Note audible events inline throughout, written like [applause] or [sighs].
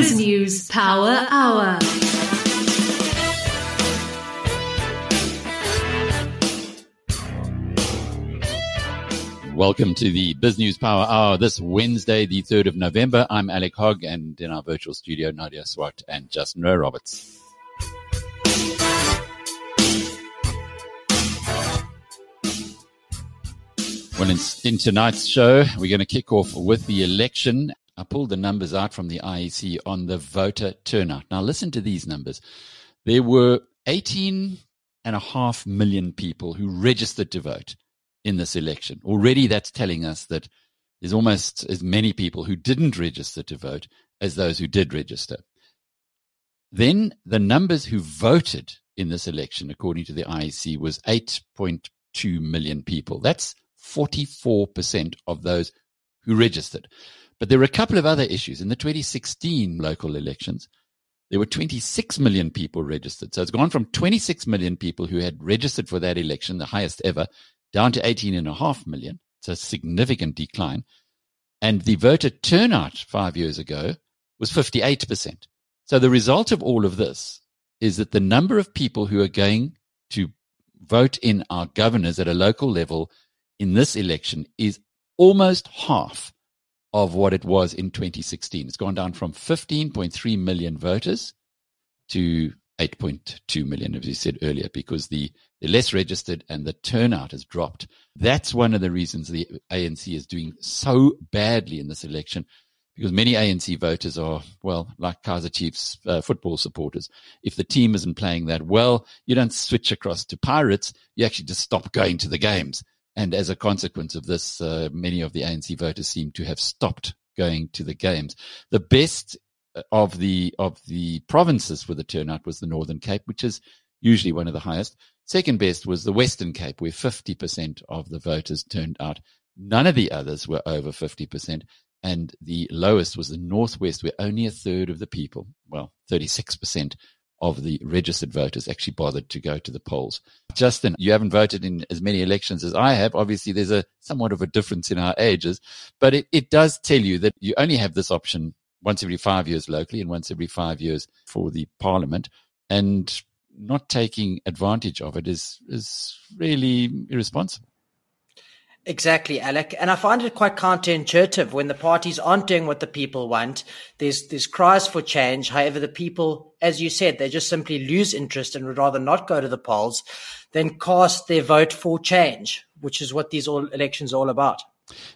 BizNews Power Hour. Welcome to the Biz News Power Hour this Wednesday, the 3rd of November. I'm Alec Hogg and in our virtual studio, Nadia Swart and Justin Rowe Roberts. Well, in, in tonight's show, we're going to kick off with the election. I pulled the numbers out from the IEC on the voter turnout. Now, listen to these numbers. There were 18 and a half million people who registered to vote in this election. Already that's telling us that there's almost as many people who didn't register to vote as those who did register. Then the numbers who voted in this election, according to the IEC, was 8.2 million people. That's 44% of those who registered. But there were a couple of other issues. In the 2016 local elections, there were 26 million people registered. So it's gone from 26 million people who had registered for that election, the highest ever, down to 18.5 million. It's a significant decline. And the voter turnout five years ago was 58%. So the result of all of this is that the number of people who are going to vote in our governors at a local level in this election is almost half of what it was in 2016. It's gone down from 15.3 million voters to 8.2 million, as you said earlier, because the, the less registered and the turnout has dropped. That's one of the reasons the ANC is doing so badly in this election, because many ANC voters are, well, like Kaizer Chiefs uh, football supporters. If the team isn't playing that well, you don't switch across to Pirates. You actually just stop going to the games. And as a consequence of this, uh, many of the ANC voters seem to have stopped going to the games. The best of the of the provinces for the turnout was the Northern Cape, which is usually one of the highest. Second best was the Western Cape, where 50% of the voters turned out. None of the others were over 50%. And the lowest was the Northwest, where only a third of the people, well, 36% of the registered voters actually bothered to go to the polls. Justin, you haven't voted in as many elections as I have. Obviously, there's a somewhat of a difference in our ages, but it, it does tell you that you only have this option once every five years locally and once every five years for the parliament. And not taking advantage of it is, is really irresponsible. Exactly, Alec. And I find it quite counterintuitive when the parties aren't doing what the people want. There's there's cries for change. However, the people, as you said, they just simply lose interest and would rather not go to the polls than cast their vote for change, which is what these all elections are all about.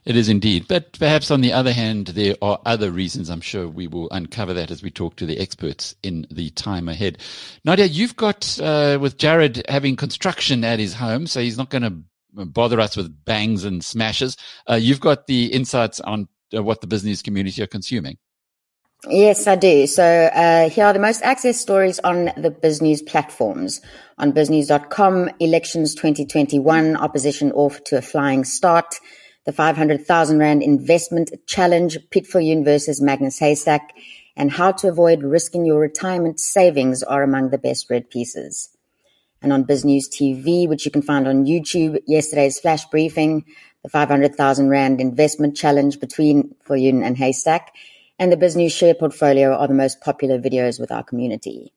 It is indeed. But perhaps on the other hand, there are other reasons. I'm sure we will uncover that as we talk to the experts in the time ahead. Nadia, you've got, uh, with Jared having construction at his home, so he's not going to bother us with bangs and smashes. Uh, you've got the insights on uh, what the business community are consuming. Yes, I do. So uh, here are the most accessed stories on the BizNews platforms. On biznews.com, elections 2021, opposition off to a flying start. The 500,000 Rand investment challenge, Piet Viljoen versus Magnus Heystek, and how to avoid risking your retirement savings are among the best read pieces and on BizNews TV, which you can find on YouTube. Yesterday's flash briefing, the 500,000 Rand investment challenge between Viljoen and Heystek, and the BizNews share portfolio are the most popular videos with our community.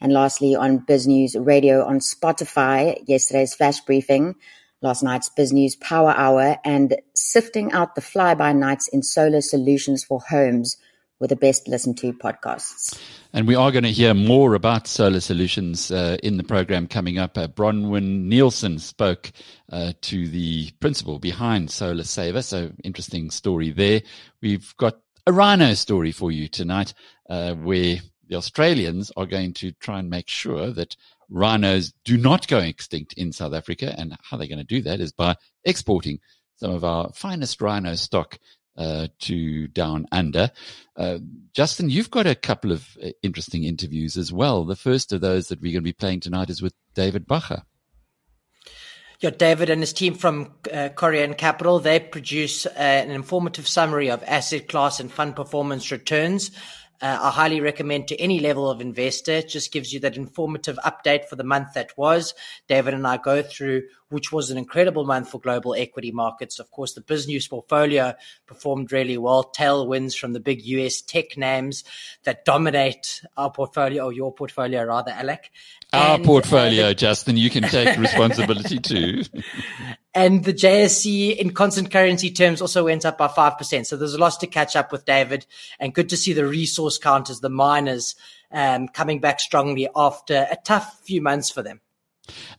And lastly, on BizNews Radio on Spotify, yesterday's flash briefing, last night's BizNews Power Hour, and sifting out the fly-by nights in solar solutions for homes were the best listened to podcasts. And we are going to hear more about solar solutions uh, in the program coming up. Uh, Bronwyn Nielsen spoke uh, to the principal behind SolarSaver. So interesting story there. We've got a rhino story for you tonight, uh, where the Australians are going to try and make sure that rhinos do not go extinct in South Africa. And how they're going to do that is by exporting some of our finest rhino stock uh, to Down Under. Uh, Justin, you've got a couple of uh, interesting interviews as well. The first of those that we're going to be playing tonight is with David Bacher. Yeah, David and his team from uh, Corion Capital, they produce uh, an informative summary of asset class and fund performance returns uh, I highly recommend to any level of investor. It just gives you that informative update for the month that was. David and I go through, which was an incredible month for global equity markets. Of course, the BizNews portfolio performed really well. Tailwinds from the big US tech names that dominate our portfolio, or your portfolio rather, Alec. Our and, portfolio, uh, the- Justin, you can take [laughs] responsibility too. And the JSE in constant currency terms also went up by 5%. So there's a lot to catch up with, David. And good to see the resource counters, the miners, um, coming back strongly after a tough few months for them.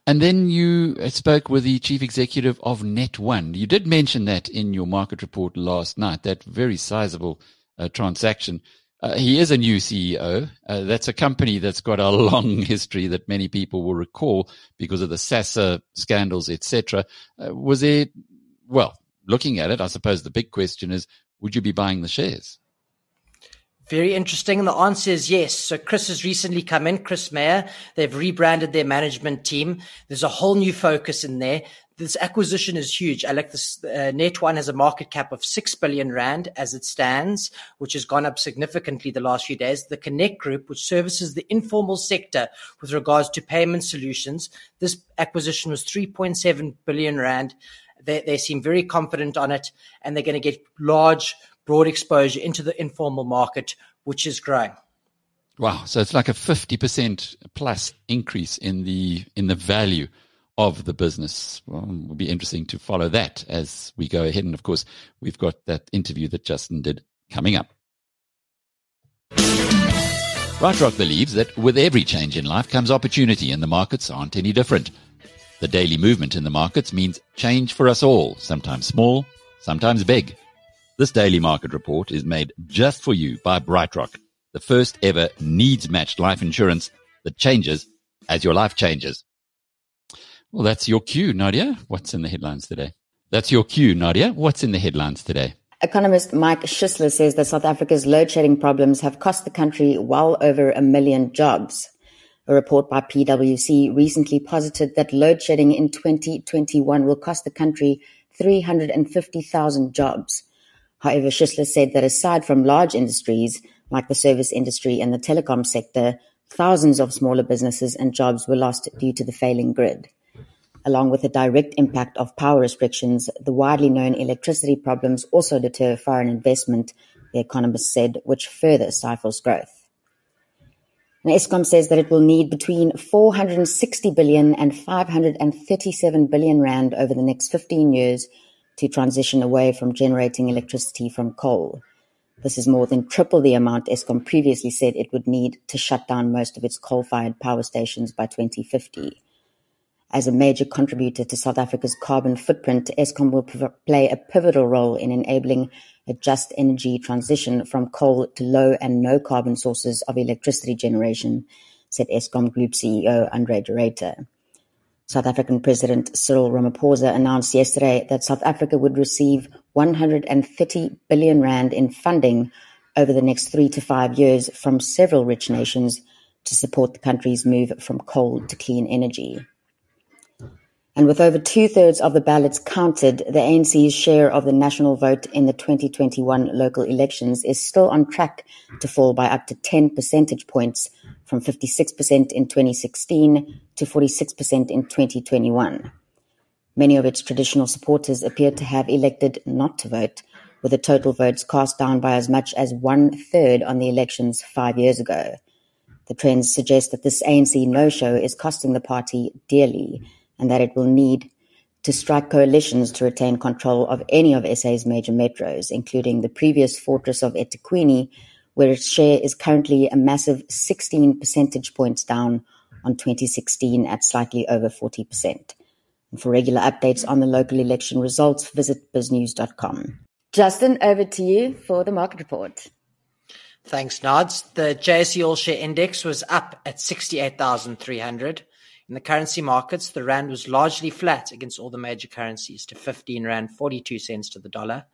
And then you spoke with the chief executive of Net1. You did mention that in your market report last night, that very sizable uh, transaction. Uh, he is a new CEO. Uh, that's a company that's got a [laughs] long history that many people will recall because of the SASSA scandals, etc. Uh, was it well, looking at it, I suppose the big question is, would you be buying the shares? Very interesting. And the answer is yes. So Chris has recently come in, Chris Meyer. They've rebranded their management team. There's a whole new focus in there this acquisition is huge. I like this. Uh, Net1 has a market cap of 6 billion Rand as it stands, which has gone up significantly the last few days. The Connect Group, which services the informal sector with regards to payment solutions, this acquisition was 3.7 billion Rand. They, they seem very confident on it and they're going to get large, broad exposure into the informal market, which is growing. Wow. So it's like a 50% plus increase in the, in the value of the business. Well, it will be interesting to follow that as we go ahead. And of course, we've got that interview that Justin did coming up. BrightRock believes that with every change in life comes opportunity, and the markets aren't any different. The daily movement in the markets means change for us all, sometimes small, sometimes big. This daily market report is made just for you by BrightRock, the first ever needs matched life insurance that changes as your life changes. Well, that's your cue, Nadia. What's in the headlines today? That's your cue, Nadia. What's in the headlines today? Economist Mike Schussler says that South Africa's load shedding problems have cost the country well over a million jobs. A report by PwC recently posited that load shedding in 2021 will cost the country 350,000 jobs. However, Schussler said that aside from large industries like the service industry and the telecom sector, thousands of smaller businesses and jobs were lost due to the failing grid along with the direct impact of power restrictions, the widely known electricity problems also deter foreign investment, the economist said, which further stifles growth. And Eskom says that it will need between 460 billion and 537 billion rand over the next 15 years to transition away from generating electricity from coal. This is more than triple the amount Eskom previously said it would need to shut down most of its coal-fired power stations by 2050. As a major contributor to South Africa's carbon footprint, Eskom will play a pivotal role in enabling a just energy transition from coal to low and no carbon sources of electricity generation, said Eskom Group CEO Andre de Ruyter. South African President Cyril Ramaphosa announced yesterday that South Africa would receive 130 billion rand in funding over the next three to five years from several rich nations to support the country's move from coal to clean energy. And with over two-thirds of the ballots counted, the ANC's share of the national vote in the 2021 local elections is still on track to fall by up to 10 percentage points from 56% in 2016 to 46% in 2021. Many of its traditional supporters appear to have elected not to vote, with the total votes cast down by as much as one-third on the elections five years ago. The trends suggest that this ANC no-show is costing the party dearly, and that it will need to strike coalitions to retain control of any of SA's major metros, including the previous fortress of eThekwini, where its share is currently a massive 16 percentage points down on 2016 at slightly over 40%. And for regular updates on the local election results, visit biznews.com. Justin, over to you for the market report. Thanks, Nods. The JSE All Share Index was up at 68,300. In the currency markets, the rand was largely flat against all the major currencies to 15 rand 42 cents to the dollar,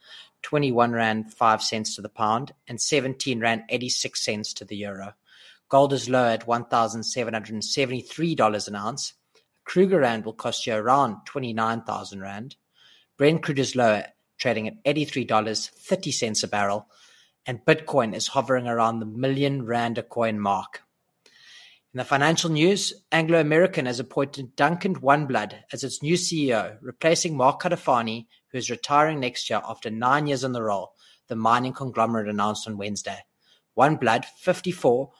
21 rand 5 cents to the pound, and 17 rand 86 cents to the euro. Gold is low at $1,773 an ounce. Kruger rand will cost you around 29,000 rand. Brent crude is lower, trading at $83.30 a barrel. and Bitcoin is hovering around the million rand a coin mark. In the financial news, Anglo American has appointed Duncan Wanblad as its new CEO, replacing Mark Cutifani, who is retiring next year after nine years in the role, the mining conglomerate announced on Wednesday. Oneblood, 54,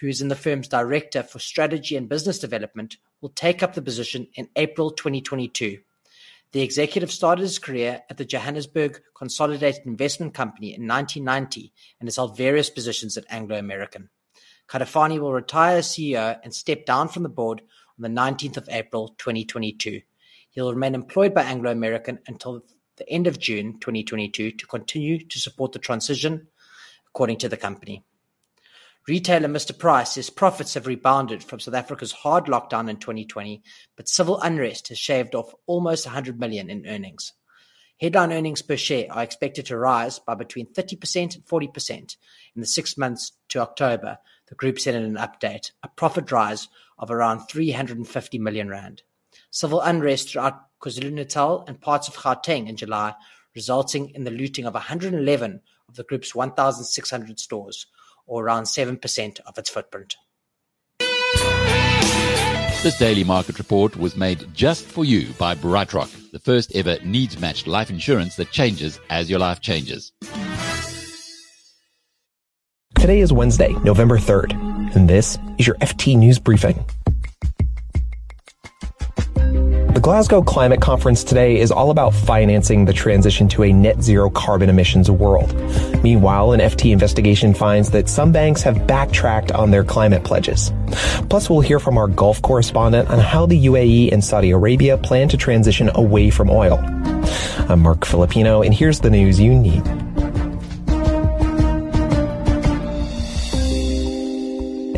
who is in the firm's director for strategy and business development, will take up the position in April 2022. The executive started his career at the Johannesburg Consolidated Investment Company in 1990 and has held various positions at Anglo American. Cutifani will retire as CEO and step down from the board on the 19th of April 2022. He will remain employed by Anglo American until the end of June 2022 to continue to support the transition, according to the company. Retailer Mr Price says profits have rebounded from South Africa's hard lockdown in 2020, but civil unrest has shaved off almost 100 million in earnings. Headline earnings per share are expected to rise by between 30% and 40% in the six months to October the group said in an update, a profit rise of around 350 million rand. Civil unrest throughout KwaZulu-Natal and parts of Gauteng in July, resulting in the looting of 111 of the group's 1,600 stores, or around 7% of its footprint. This daily market report was made just for you by BrightRock, the first ever needs matched life insurance that changes as your life changes. Today is Wednesday, November 3rd, and this is your FT News Briefing. The Glasgow Climate Conference today is all about financing the transition to a net zero carbon emissions world. Meanwhile, an FT investigation finds that some banks have backtracked on their climate pledges. Plus, we'll hear from our Gulf correspondent on how the UAE and Saudi Arabia plan to transition away from oil. I'm Marc Filippino, and here's the news you need.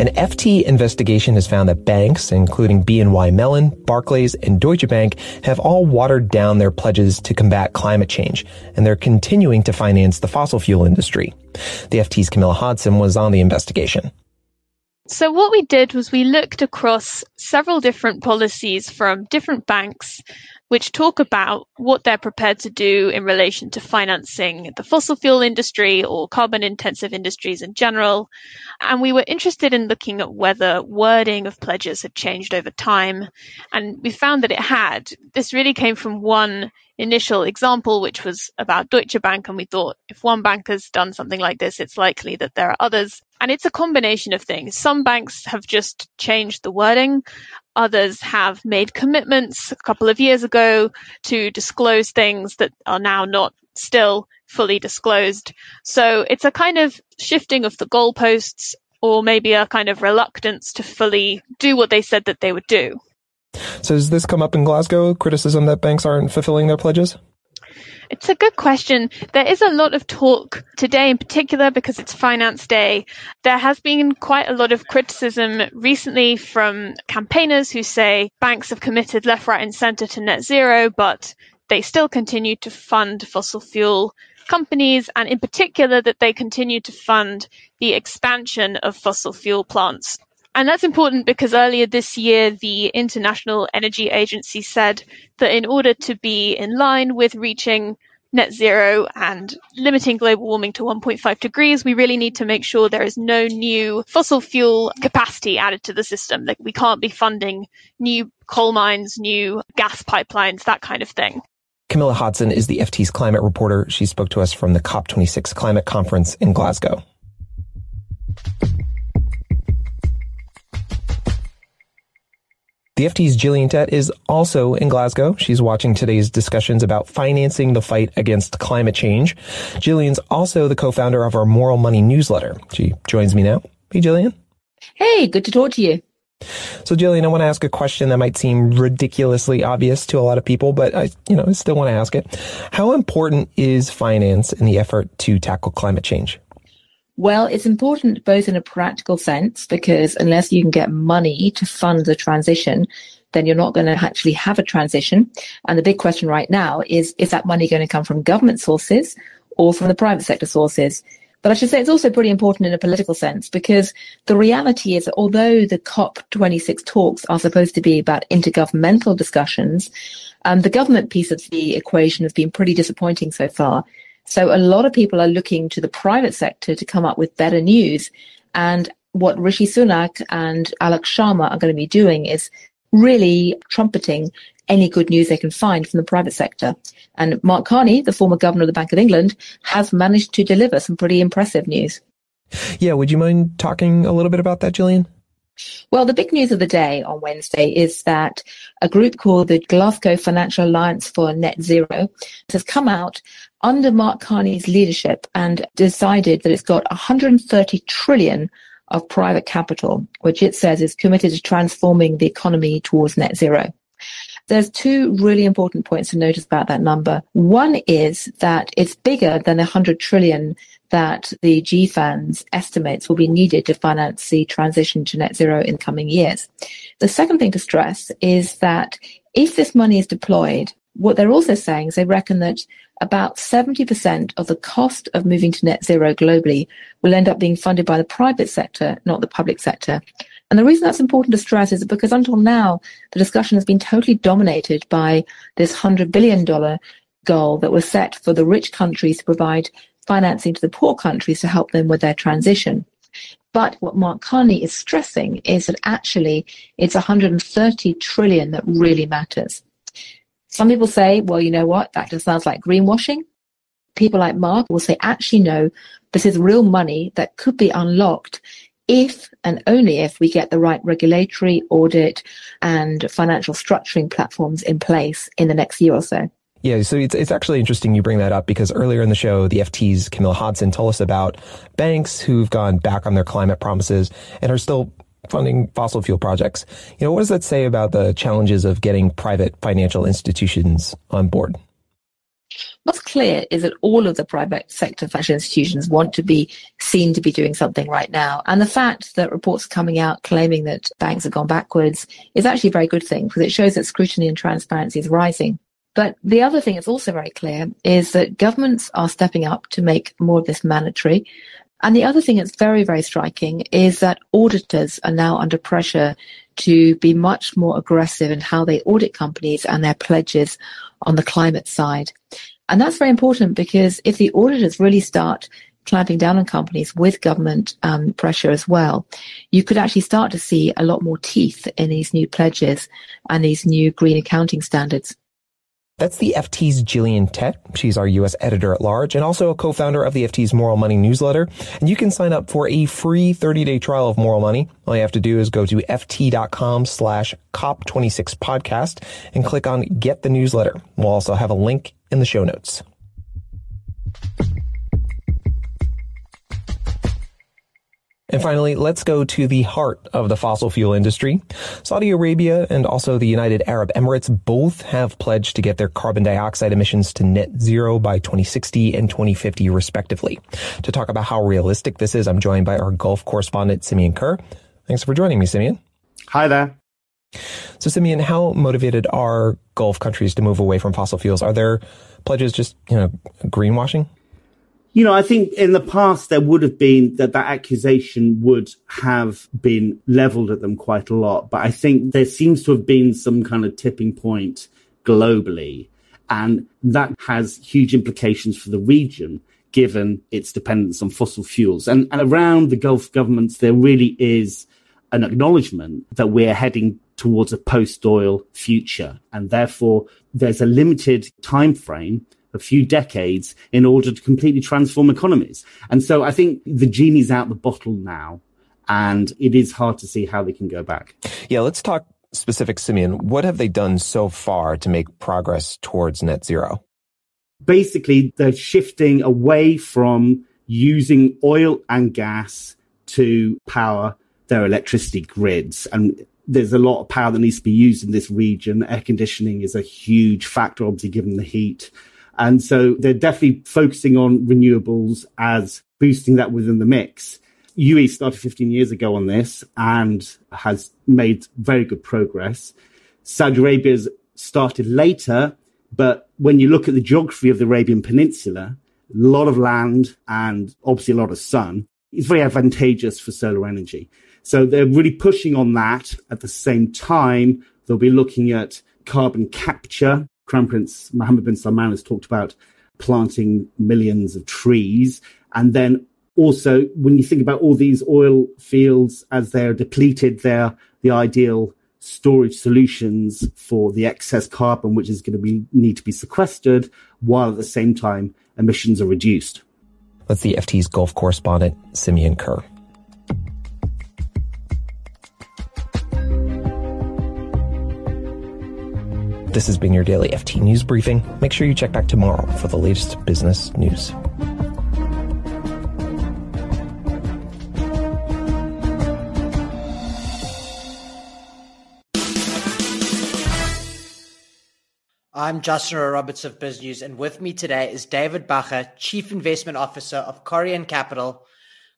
An FT investigation has found that banks, including BNY Mellon, Barclays, and Deutsche Bank, have all watered down their pledges to combat climate change, and they're continuing to finance the fossil fuel industry. The FT's Camilla Hodson was on the investigation. So, what we did was we looked across several different policies from different banks which talk about what they're prepared to do in relation to financing the fossil fuel industry or carbon intensive industries in general. And we were interested in looking at whether wording of pledges had changed over time. And we found that it had. This really came from one initial example, which was about Deutsche Bank. And we thought if one bank has done something like this, it's likely that there are others. And it's a combination of things. Some banks have just changed the wording. Others have made commitments a couple of years ago to disclose things that are now not still fully disclosed. So it's a kind of shifting of the goalposts or maybe a kind of reluctance to fully do what they said that they would do. So does this come up in Glasgow? Criticism that banks aren't fulfilling their pledges? It's a good question. There is a lot of talk today, in particular, because it's Finance Day. There has been quite a lot of criticism recently from campaigners who say banks have committed left, right, and centre to net zero, but they still continue to fund fossil fuel companies, and in particular, that they continue to fund the expansion of fossil fuel plants. And that's important because earlier this year, the International Energy Agency said that in order to be in line with reaching net zero and limiting global warming to 1.5 degrees, we really need to make sure there is no new fossil fuel capacity added to the system. Like we can't be funding new coal mines, new gas pipelines, that kind of thing. Camilla Hodson is the FT's climate reporter. She spoke to us from the COP26 climate conference in Glasgow. The FT's Gillian Tett is also in Glasgow. She's watching today's discussions about financing the fight against climate change. Gillian's also the co-founder of our Moral Money newsletter. She joins me now. Hey, Gillian. Hey, good to talk to you. So, Gillian, I want to ask a question that might seem ridiculously obvious to a lot of people, but I, you know, I still want to ask it. How important is finance in the effort to tackle climate change? Well, it's important both in a practical sense because unless you can get money to fund the transition, then you're not going to actually have a transition. And the big question right now is, is that money going to come from government sources or from the private sector sources? But I should say it's also pretty important in a political sense because the reality is that although the COP26 talks are supposed to be about intergovernmental discussions, um, the government piece of the equation has been pretty disappointing so far So a lot of people are looking to the private sector to come up with better news. And what Rishi Sunak and Alok Sharma are going to be doing is really trumpeting any good news they can find from the private sector. And Mark Carney, the former governor of the Bank of England, has managed to deliver some pretty impressive news. Yeah, would you mind talking a little bit about that, Gillian? Well, the big news of the day on Wednesday is that a group called the Glasgow Financial Alliance for Net Zero has come out under Mark Carney's leadership and decided that it's got 130 trillion of private capital, which it says is committed to transforming the economy towards net zero. There's two really important points to notice about that number. One is that it's bigger than the 100 trillion that the GFANZ estimates will be needed to finance the transition to net zero in coming years. The second thing to stress is that if this money is deployed, what they're also saying is they reckon that about 70% of the cost of moving to net zero globally will end up being funded by the private sector, not the public sector. And the reason that's important to stress is because until now, the discussion has been totally dominated by this $100 billion goal that was set for the rich countries to provide financing to the poor countries to help them with their transition. But what Mark Carney is stressing is that actually it's 130 trillion that really matters. Some people say, well, you know what? That just sounds like greenwashing. People like Mark will say, actually, no, this is real money that could be unlocked if and only if we get the right regulatory audit and financial structuring platforms in place in the next year or so. Yeah, so it's, it's actually interesting you bring that up because earlier in the show, the FT's Camilla Hodson told us about banks who've gone back on their climate promises and are still funding fossil fuel projects. You know, what does that say about the challenges of getting private financial institutions on board? What's clear is that all of the private sector financial institutions want to be seen to be doing something right now. And the fact that reports are coming out claiming that banks have gone backwards is actually a very good thing because it shows that scrutiny and transparency is rising. But the other thing that's also very clear is that governments are stepping up to make more of this mandatory. And the other thing that's very, very striking is that auditors are now under pressure to be much more aggressive in how they audit companies and their pledges on the climate side. And that's very important because if the auditors really start clamping down on companies with government um, pressure as well, you could actually start to see a lot more teeth in these new pledges and these new green accounting standards. That's the FT's Gillian Tett. She's our U.S. editor at large and also a co-founder of the FT's Moral Money newsletter. And you can sign up for a free 30-day trial of Moral Money. All you have to do is go to ft.com slash cop26 podcast and click on get the newsletter. We'll also have a link in the show notes. And finally, let's go to the heart of the fossil fuel industry. Saudi Arabia and also the United Arab Emirates both have pledged to get their carbon dioxide emissions to net zero by 2060 and 2050 respectively. To talk about how realistic this is, I'm joined by our Gulf correspondent, Simeon Kerr. Thanks for joining me, Simeon. Hi there. So, Simeon, how motivated are Gulf countries to move away from fossil fuels? Are their pledges just, you know, greenwashing? You know, I think in the past there would have been that that accusation would have been leveled at them quite a lot. But I think there seems to have been some kind of tipping point globally. And that has huge implications for the region, given its dependence on fossil fuels. And, and around the Gulf governments, there really is an acknowledgement that we're heading towards a post oil future. And therefore, there's a limited time frame a few decades in order to completely transform economies. And so I think the genie's out the bottle now, and it is hard to see how they can go back. Yeah, let's talk specific, Simeon. What have they done so far to make progress towards net zero? Basically, they're shifting away from using oil and gas to power their electricity grids. And there's a lot of power that needs to be used in this region. Air conditioning is a huge factor, obviously, given the heat. And so they're definitely focusing on renewables as boosting that within the mix. UAE started 15 years ago on this and has made very good progress. Saudi Arabia's started later, but when you look at the geography of the Arabian Peninsula, a lot of land and obviously a lot of sun, it's very advantageous for solar energy. So they're really pushing on that. At the same time, they'll be looking at carbon capture Crown Prince Mohammed bin Salman has talked about planting millions of trees. And then also, when you think about all these oil fields as they're depleted, they're the ideal storage solutions for the excess carbon, which is going to be need to be sequestered, while at the same time emissions are reduced. That's the FT's Gulf correspondent, Simeon Kerr. This has been your daily FT News Briefing. Make sure you check back tomorrow for the latest business news. I'm Justin Roberts of Biz News, and with me today is David Bacher, Chief Investment Officer of Corion Capital.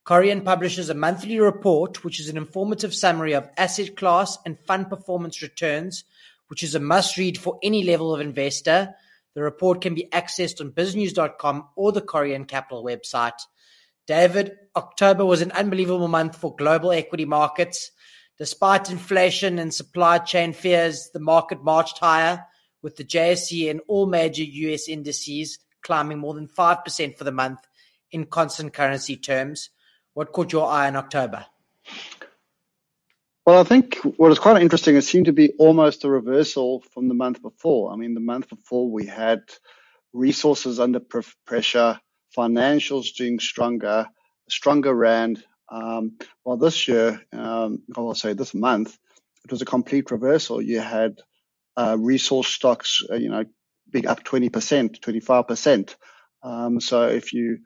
Corion publishes a monthly report, which is an informative summary of asset class and fund performance returns which is a must read for any level of investor. The report can be accessed on biznews.com or the Corion Capital website. David, October was an unbelievable month for global equity markets. Despite inflation and supply chain fears, the market marched higher, with the JSE and all major US indices climbing more than 5% for the month in constant currency terms. What caught your eye in October? Well, I think what is quite interesting, it seemed to be almost a reversal from the month before. I mean, the month before we had resources under pressure, financials doing stronger, stronger rand. Um, well, this year, um, I'll say this month, it was a complete reversal. You had uh, resource stocks, uh, you know, big up 20%, 25%. Um, so if you,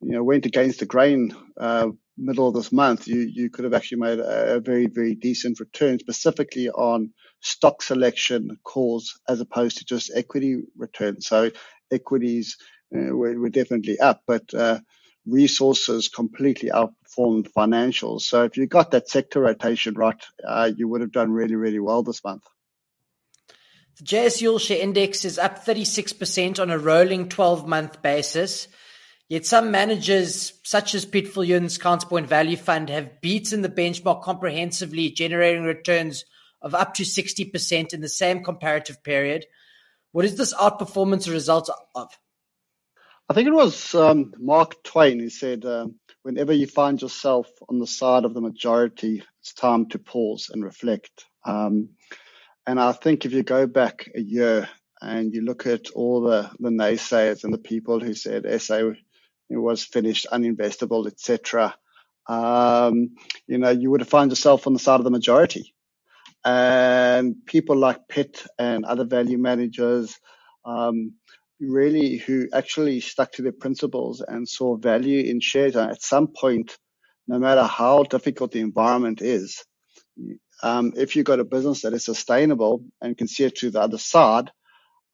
you know, went against the grain uh, middle of this month, you, you could have actually made a, a very, very decent return, specifically on stock selection calls as opposed to just equity returns. So equities uh, were, were, definitely up, but uh, resources completely outperformed financials. So if you got that sector rotation right, uh, you would have done really, really well this month. The All Share Index is up 36% on a rolling 12 month basis. Yet some managers, such as Piet Viljoen's Counterpoint Value Fund, have beaten the benchmark comprehensively, generating returns of up to 60% in the same comparative period. What is this outperformance a result of? I think it was um, Mark Twain who said, um, whenever you find yourself on the side of the majority, it's time to pause and reflect. Um, and I think if you go back a year and you look at all the, the naysayers and the people who said SA it was finished, uninvestable, etc. Um, you know, you would have found yourself on the side of the majority. And people like Piet and other value managers, um, really who actually stuck to their principles and saw value in shares at some point, no matter how difficult the environment is. Um, if you've got a business that is sustainable and can see it to the other side,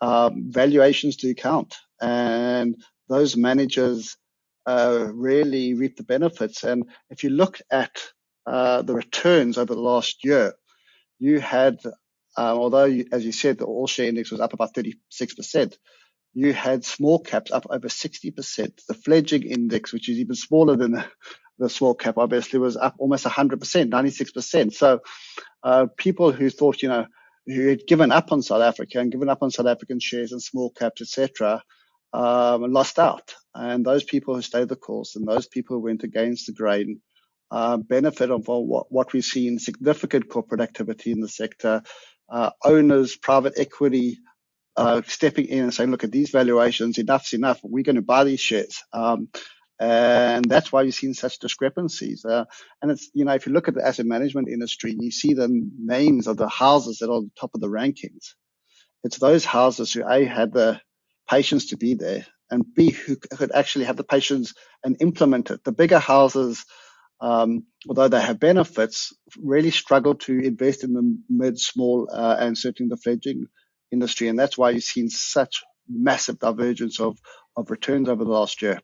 um, valuations do count. And those managers uh, really reap the benefits. And if you look at uh, the returns over the last year, you had, uh, although you, as you said, the all share index was up about 36%, you had small caps up over 60%. The fledgling index, which is even smaller than the, the small cap, obviously was up almost 100%, 96%. So uh, people who thought, you know, who had given up on South Africa and given up on South African shares and small caps, etc., um, lost out. And those people who stayed the course and those people who went against the grain uh, benefit of what, what we've seen significant corporate activity in the sector, uh, owners, private equity uh, stepping in and saying, look at these valuations, enough's enough. We're going to buy these shares. Um, and that's why you've seen such discrepancies. Uh, and it's, you know, if you look at the asset management industry, you see the names of the houses that are on top of the rankings. It's those houses who A had the patience to be there, and B, who could actually have the patience and implement it. The bigger houses, um, although they have benefits, really struggle to invest in the mid, small, uh, and certainly the fledgling industry. And that's why you've seen such massive divergence of, of returns over the last year.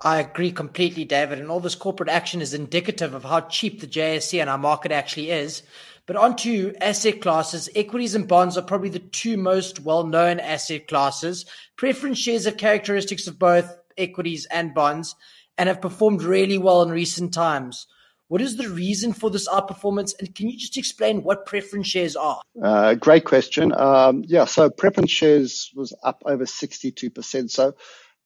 I agree completely, David. And all this corporate action is indicative of how cheap the JSE and our market actually is. But onto asset classes, equities and bonds are probably the two most well known asset classes. Preference shares have characteristics of both equities and bonds and have performed really well in recent times. What is the reason for this outperformance? And can you just explain what preference shares are? Uh, great question. Um, yeah, so preference shares was up over 62%. So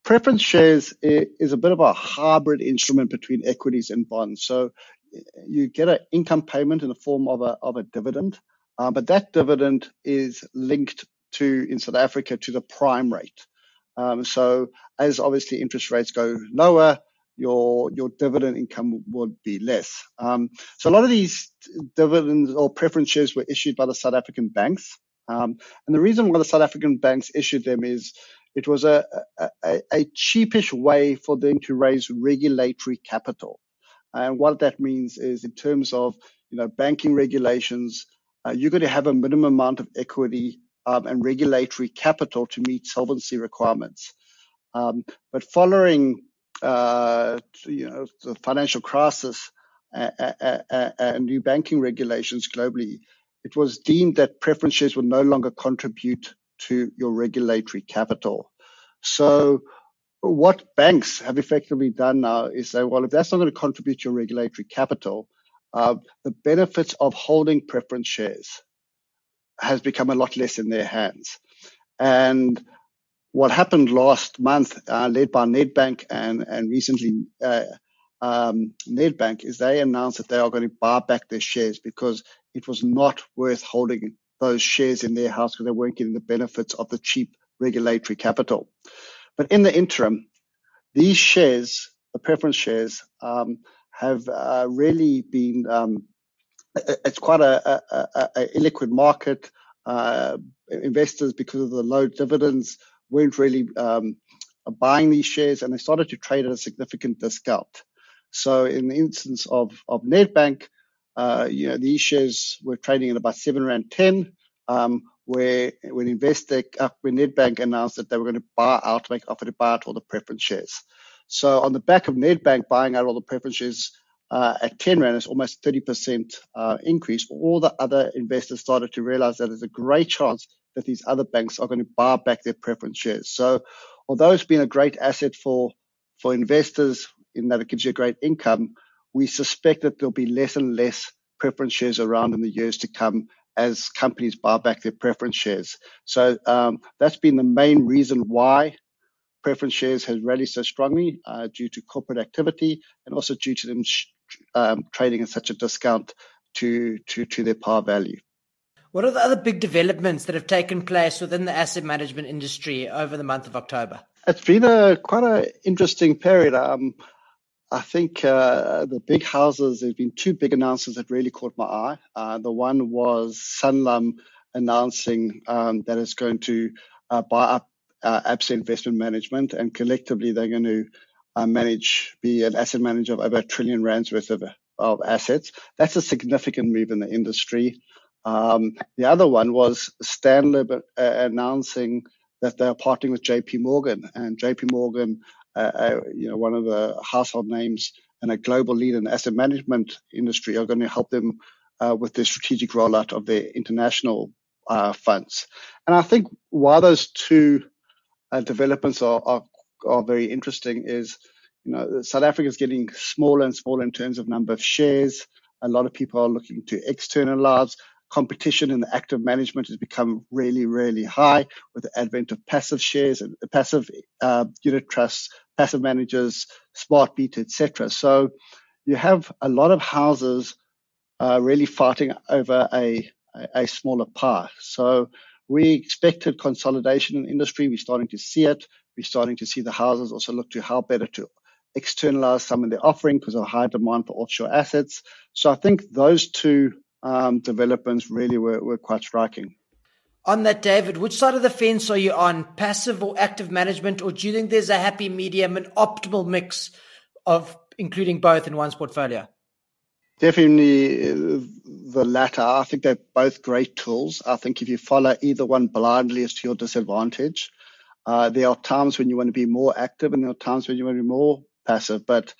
preference shares is a bit of a hybrid instrument between equities and bonds. So you get an income payment in the form of a, of a dividend, uh, but that dividend is linked to, in South Africa, to the prime rate. Um, so as obviously interest rates go lower, your your dividend income would be less. Um, so a lot of these dividends or preference shares were issued by the South African banks, um, and the reason why the South African banks issued them is it was a, a, a cheapish way for them to raise regulatory capital. And what that means is, in terms of you know banking regulations, uh, you're going to have a minimum amount of equity um, and regulatory capital to meet solvency requirements. Um, but following uh, you know, the financial crisis and new banking regulations globally, it was deemed that preference shares would no longer contribute to your regulatory capital. So what banks have effectively done now is say, well, if that's not going to contribute to your regulatory capital, uh, the benefits of holding preference shares has become a lot less in their hands. And what happened last month, uh, led by Nedbank and, and recently uh, um, Nedbank, is they announced that they are going to buy back their shares because it was not worth holding those shares in their house because they weren't getting the benefits of the cheap regulatory capital. But in the interim, these shares, the preference shares, um, have uh, really been, um, it's quite a, a, a, a illiquid market. Uh, investors, because of the low dividends, weren't really um, buying these shares and they started to trade at a significant discount. So in the instance of, of Nedbank, uh, you know, these shares were trading at about seven rand ten, um, where when Investec, uh, when Nedbank announced that they were going to buy out, make offer to buy out all the preference shares. So on the back of Nedbank buying out all the preference shares uh, at 10 rand, it's almost 30% uh, increase. All the other investors started to realize that there's a great chance that these other banks are going to buy back their preference shares. So although it's been a great asset for, for investors in that it gives you a great income, we suspect that there'll be less and less preference shares around in the years to come as companies buy back their preference shares. So um, that's been the main reason why preference shares has rallied so strongly uh, due to corporate activity and also due to them sh- um, trading at such a discount to, to, to their par value. What are the other big developments that have taken place within the asset management industry over the month of October? It's been a quite an interesting period. Um, I think uh, the big houses, there's been two big announcements that really caught my eye. Uh, the one was Sanlam announcing um, that it's going to uh, buy up uh, Absa Investment Management, and collectively they're going to uh, manage, be an asset manager of over a trillion rands worth of, of assets. That's a significant move in the industry. Um, the other one was Stanlib announcing that they are partnering with JP Morgan, and JP Morgan, uh, you know, one of the household names and a global leader in the asset management industry, are going to help them uh, with the strategic rollout of their international uh, funds. And I think why those two uh, developments are, are are very interesting is, you know, South Africa is getting smaller and smaller in terms of number of shares. A lot of people are looking to externalize competition in the active management has become really, really high with the advent of passive shares and passive uh, unit trusts, passive managers, smart beta, etc. So you have a lot of houses uh, really fighting over a, a, a smaller pie. So we expected consolidation in industry. We're starting to see it. We're starting to see the houses also look to how better to externalize some of their offering because of high demand for offshore assets. So I think those two um, developments really were, were quite striking. On that, David, which side of the fence are you on, passive or active management, or do you think there's a happy medium, an optimal mix of including both in one's portfolio? Definitely uh, the latter. I think they're both great tools. I think if you follow either one blindly, it's to your disadvantage. Uh, there are times when you want to be more active, and there are times when you want to be more passive. But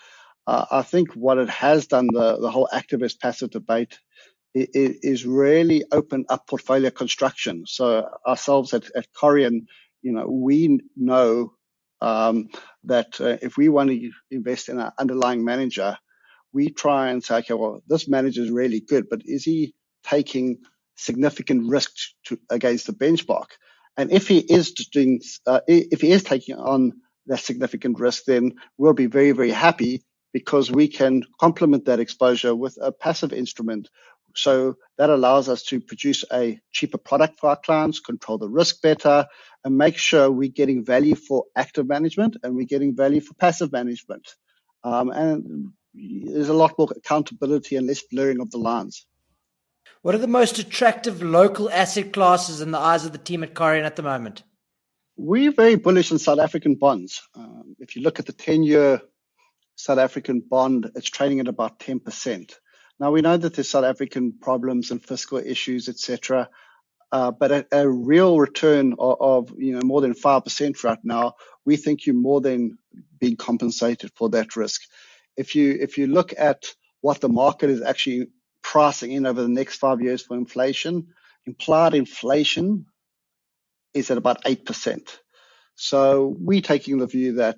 uh, I think what it has done, the, the whole activist passive debate, is really open up portfolio construction. So ourselves at, at Corion, you know, we know um, that uh, if we want to invest in an underlying manager, we try and say, okay, well, this manager is really good, but is he taking significant risk to, against the benchmark? And if he is doing, uh, if he is taking on that significant risk, then we'll be very, very happy because we can complement that exposure with a passive instrument. So that allows us to produce a cheaper product for our clients, control the risk better, and make sure we're getting value for active management and we're getting value for passive management. Um, and there's a lot more accountability and less blurring of the lines. What are the most attractive local asset classes in the eyes of the team at Corion at the moment? We're very bullish on South African bonds. Um, if you look at the 10 year South African bond, it's trading at about 10%. Now we know that there's South African problems and fiscal issues, etc. Uh, but a, a, real return of, of, you know more than five percent right now, we think you're more than being compensated for that risk. If you if you look at what the market is actually pricing in over the next five years for inflation, implied inflation is at about eight percent. So we're taking the view that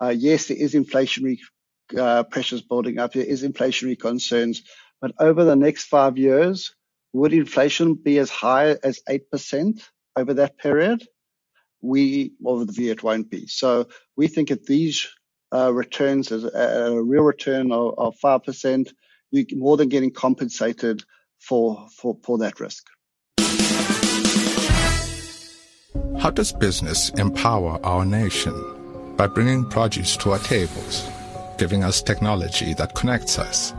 uh, yes, there is inflationary uh, pressures building up. There is inflationary concerns, but over the next five years, would inflation be as high as eight percent over that period? We, over the view, it won't be. So we think at these uh, returns, as a, a, real return of five percent, you're more than getting compensated for for for that risk. How does business empower our nation? By bringing produce to our tables giving us technology that connects us,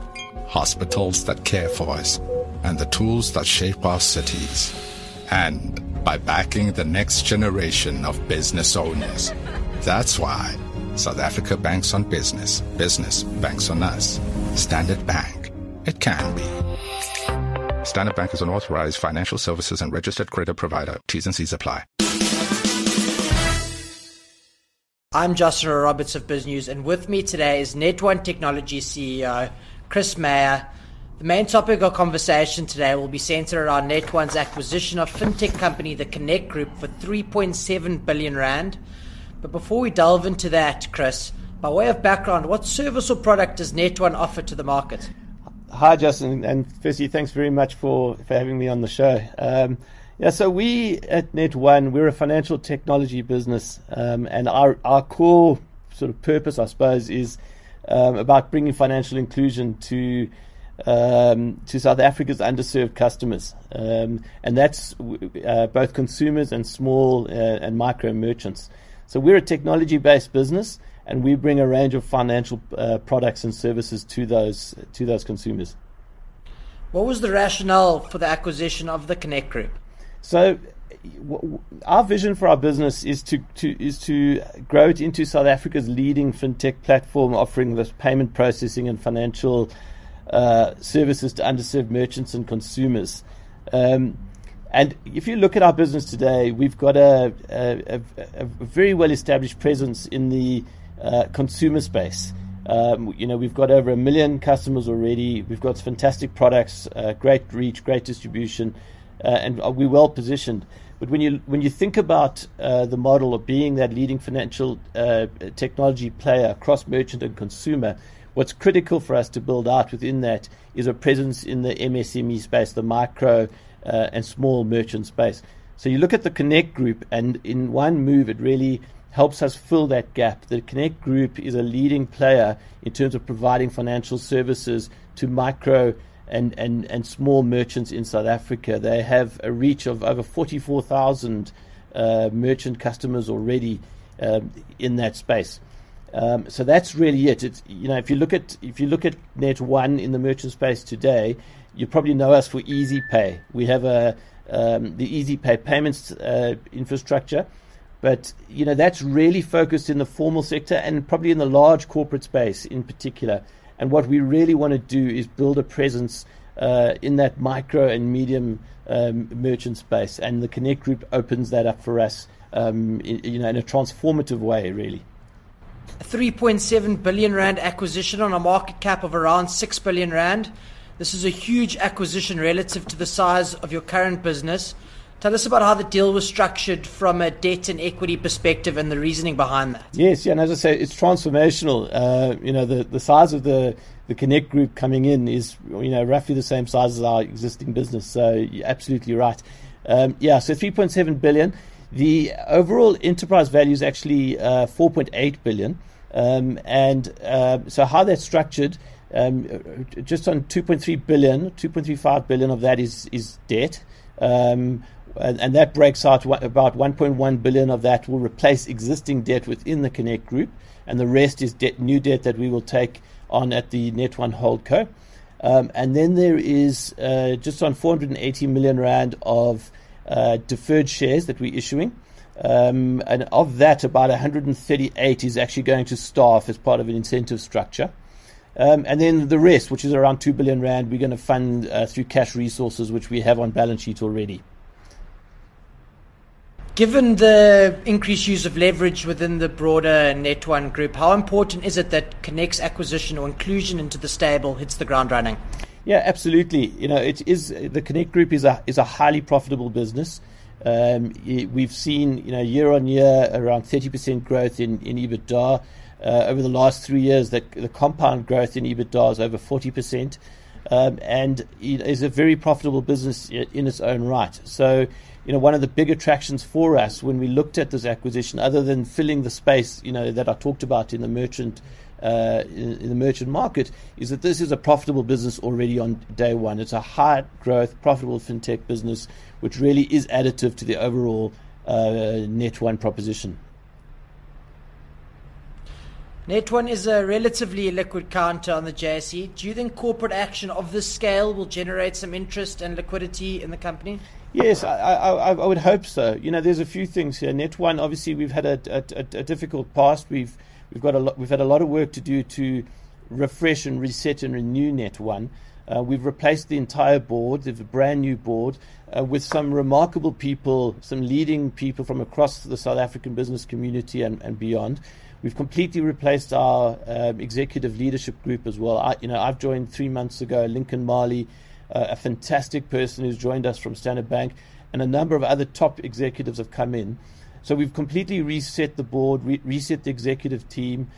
hospitals that care for us, and the tools that shape our cities. And by backing the next generation of business owners. That's why South Africa banks on business. Business banks on us. Standard Bank. It can be. Standard Bank is an authorized financial services and registered credit provider. T's and C's apply. I'm Joshua Roberts of BizNews, and with me today is Net1 Technology CEO Chris Meyer. The main topic of conversation today will be centered around Net1's acquisition of fintech company the Connect Group for 3.7 billion rand. But before we delve into that, Chris, by way of background, what service or product does Net1 offer to the market? Hi, Justin, and firstly, thanks very much for, for having me on the show. Um, yeah, so we at Net1, we're a financial technology business, um, and our, our core sort of purpose, I suppose, is um, about bringing financial inclusion to um, to South Africa's underserved customers, um, and that's uh, both consumers and small uh, and micro merchants. So we're a technology-based business, and we bring a range of financial uh, products and services to those to those consumers. What was the rationale for the acquisition of the Connect Group? So our vision for our business is to, to is to grow it into South Africa's leading fintech platform, offering this payment processing and financial uh, services to underserved merchants and consumers. Um, and if you look at our business today, we've got a, a, a, very well established presence in the uh, consumer space. Um, you know, we've got over a million customers already. We've got fantastic products, uh, great reach, great distribution uh, and we're well positioned. But when you when you think about uh, the model of being that leading financial uh, technology player across merchant and consumer, what's critical for us to build out within that is a presence in the MSME space, the micro uh, and small merchant space. So you look at the Connect Group, and in one move, it really helps us fill that gap. The Connect Group is a leading player in terms of providing financial services to micro and, and, and small merchants in South Africa. They have a reach of over 44,000 uh, merchant customers already um, in that space. Um, so that's really it. It's, you know, if you look at if you look at Net One in the merchant space today, you probably know us for Easy Pay. We have a um, the EasyPay payments uh, infrastructure, but you know that's really focused in the formal sector and probably in the large corporate space in particular. And what we really want to do is build a presence uh, in that micro and medium um, merchant space. And the Connect Group opens that up for us, um, in, you know, in a transformative way, really. A 3.7 billion rand acquisition on a market cap of around 6 billion rand. This is a huge acquisition relative to the size of your current business. Tell us about how the deal was structured from a debt and equity perspective and the reasoning behind that. Yes, yeah, and as I say, it's transformational. Uh, you know, the, the size of the, the Connect group coming in is, you know, roughly the same size as our existing business. So you're absolutely right. Um, yeah, so 3.7 billion. The overall enterprise value is actually uh, 4.8 billion. Um, and uh, so how that's structured, um, just on 2.3 billion, 2.35 billion of that is, is debt. Um, and, and that breaks out about 1.1 billion of that will replace existing debt within the Connect Group, and the rest is debt, new debt that we will take on at the Net1 Holdco. Um, and then there is uh, just on 480 million rand of uh, deferred shares that we're issuing. Um, and of that, about 138 is actually going to staff as part of an incentive structure. Um, and then the rest, which is around 2 billion rand, we're going to fund uh, through cash resources, which we have on balance sheet already. Given the increased use of leverage within the broader Net1 group, how important is it that Connect's acquisition or inclusion into the stable hits the ground running? Yeah, absolutely. You know, it is the Connect Group is a is a highly profitable business. Um, we've seen, you know, year on year around 30% growth in, in EBITDA. Uh, over the last three years, the, the compound growth in EBITDA is over 40%. Um, and it is a very profitable business in its own right. So, you know, one of the big attractions for us when we looked at this acquisition, other than filling the space, you know, that I talked about in the merchant uh, in, the merchant market, is that this is a profitable business already on day one. It's a high growth, profitable fintech business, which really is additive to the overall uh, Net One proposition. Net1 is a relatively liquid counter on the JSE. Do you think corporate action of this scale will generate some interest and liquidity in the company? Yes, I, I, I would hope so. You know, there's a few things here. Net1, obviously, we've had a, a, a, difficult past. We've we've got a lot, we've had a lot of work to do to refresh and reset and renew Net1. Uh, we've replaced the entire board. There's a brand new board uh, with some remarkable people, some leading people from across the South African business community and, and beyond. We've completely replaced our um, executive leadership group as well. I, you know, I've joined three months ago. Lincoln Mali, uh, a fantastic person who's joined us from Standard Bank, and a number of other top executives have come in. So we've completely reset the board, re- reset the executive team,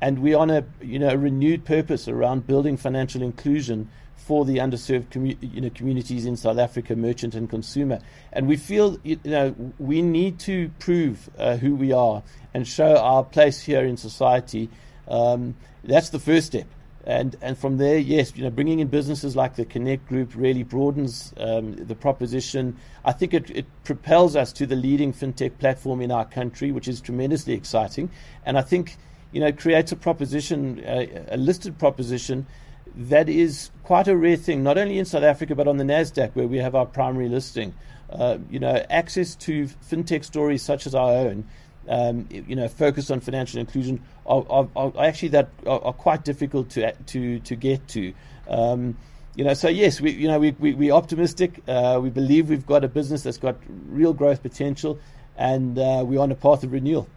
and we're on a you know a renewed purpose around building financial inclusion for the underserved commu- you know, communities in South Africa, merchant and consumer. And we feel you know we need to prove uh, who we are and show our place here in society. Um, that's the first step. And and from there, yes, you know, bringing in businesses like the Connect Group really broadens um, the proposition. I think it, it propels us to the leading fintech platform in our country, which is tremendously exciting. And I think you know creates a proposition, a listed proposition that is quite a rare thing, not only in South Africa, but on the NASDAQ, where we have our primary listing. Uh, you know, access to fintech stories such as our own, um, you know, focused on financial inclusion, are, are, are actually that are, are, quite difficult to to to get to. Um, you know, so yes, we you know we we we're optimistic. Uh, we believe we've got a business that's got real growth potential, and uh, we're on a path of renewal.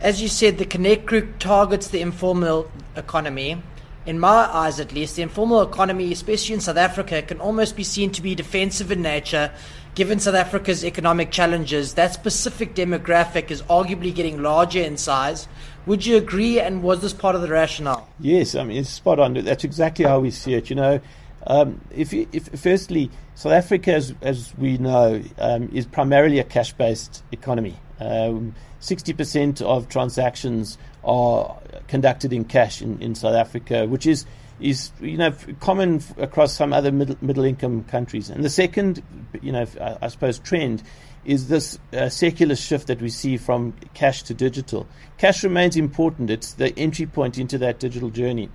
As you said, the Connect Group targets the informal economy. In my eyes, at least, the informal economy, especially in South Africa, can almost be seen to be defensive in nature. Given South Africa's economic challenges, that specific demographic is arguably getting larger in size. Would you agree? And was this part of the rationale? Yes, I mean it's spot on. That's exactly how we see it. You know, um, if, if, firstly, South Africa, as, as we know, um, is primarily a cash-based economy. Um, 60% of transactions are conducted in cash in, in South Africa, which is is you know common across some other middle, middle income countries. And the second, you know, I, suppose trend is this uh, secular shift that we see from cash to digital. Cash remains important; it's the entry point into that digital journey.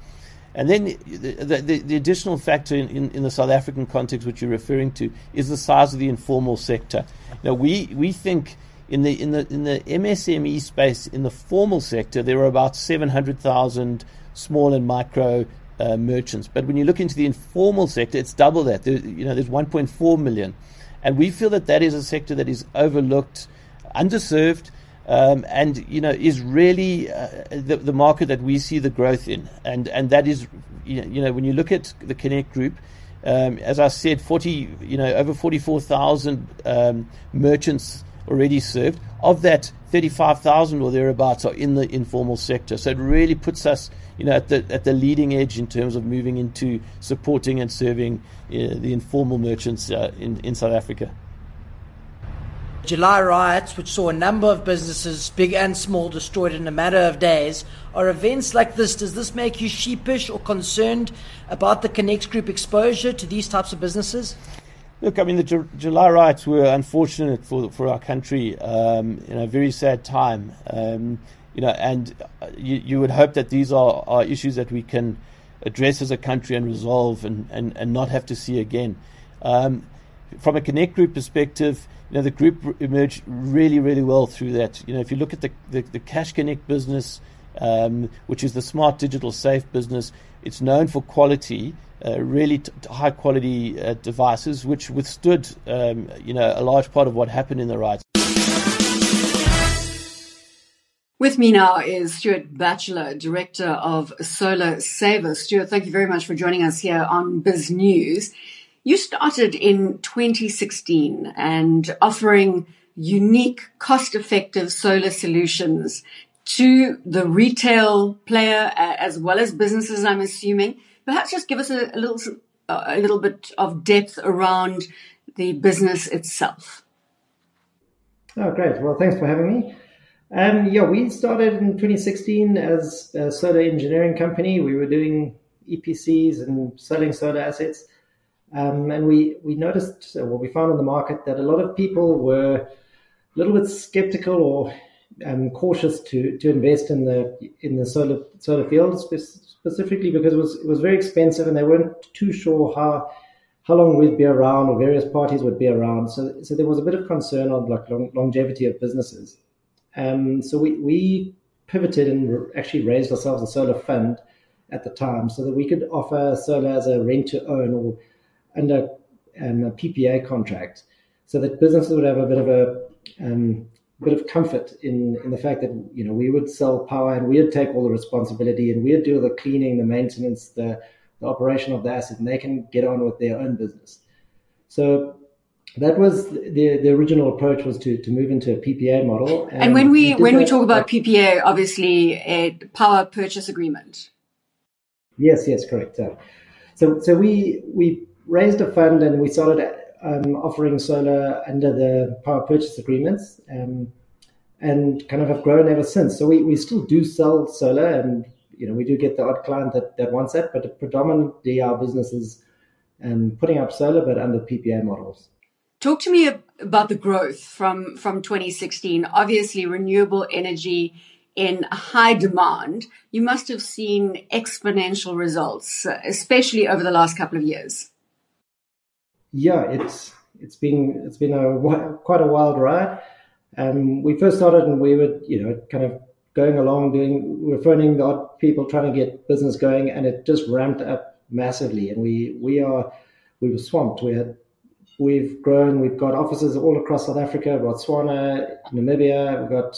And then the, the, the additional factor in, in, in, the South African context, which you're referring to, is the size of the informal sector. Now, we, we think in the in the in the MSME space, in the formal sector, there are about 700,000 small and micro uh, merchants. But when you look into the informal sector, it's double that. There, you know, there's 1.4 million, and we feel that that is a sector that is overlooked, underserved. Um, and you know is really uh, the, the market that we see the growth in, and and that is you know when you look at the Connect Group, Um, as I said, 40, you know, over 44,000 um, merchants already served. Of that, 35,000 or thereabouts are in the informal sector. So it really puts us, you know, at the at the leading edge in terms of moving into supporting and serving uh, the informal merchants uh, in in South Africa. July riots, which saw a number of businesses, big and small, destroyed in a matter of days, are events like this. Does this make you sheepish or concerned about the Connect Group exposure to these types of businesses? Look, I mean, the Ju- July riots were unfortunate for for our country. Um, in a very sad time. Um, you know, and uh, you, you would hope that these are, are issues that we can address as a country and resolve and, and, and not have to see again. Um, from a Connect Group perspective, you know, the group emerged really, really well through that. You know, if you look at the, the, the Cash Connect business, um, which is the smart digital safe business, it's known for quality, uh, really t- high quality uh, devices, which withstood, um, you know, a large part of what happened in the riots. With me now is Stuart Batchelor, Director of SolarSaver. Stuart, thank you very much for joining us here on BizNews. You started in 2016 and offering unique, cost effective solar solutions to the retail player as well as businesses, I'm assuming. Perhaps just give us a, a little, a little bit of depth around the business itself. Oh, great. Well, thanks for having me. Um, yeah, we started in 2016 as a solar engineering company. We were doing EPCs and selling solar assets. Um, and we, we noticed, what we found in the market, that a lot of people were a little bit skeptical or um, cautious to, to invest in the in the solar solar field, specifically because it was it was very expensive and they weren't too sure how how long we'd be around or various parties would be around. So so there was a bit of concern on like long, longevity of businesses. Um, so we, we pivoted and actually raised ourselves a solar fund at the time so that we could offer solar as a rent to own or under um, a PPA contract so that businesses would have a bit of a um, bit of comfort in, in the fact that you know we would sell power and we'd take all the responsibility and we'd do the cleaning, the maintenance, the, the operation of the asset, and they can get on with their own business. So that was the the original approach was to to move into a PPA model. And, and when we, we when we talk about PPA, obviously a power purchase agreement. Yes, yes, correct. Uh, so so we we raised a fund and we started um, offering solar under the power purchase agreements, um, and kind of have grown ever since. So we, we still do sell solar, and you know we do get the odd client that that wants that, but predominantly our business is um, putting up solar, but under PPA models. Talk to me about the growth from, from 2016. Obviously, renewable energy in high demand. You must have seen exponential results, especially over the last couple of years. Yeah, it's it's been it's been a quite a wild ride. Um, we first started and we were you know kind of going along doing we are phoning the odd people trying to get business going, and it just ramped up massively. And we we are we were swamped. We had We've grown. We've got offices all across South Africa, Botswana, Namibia. We've got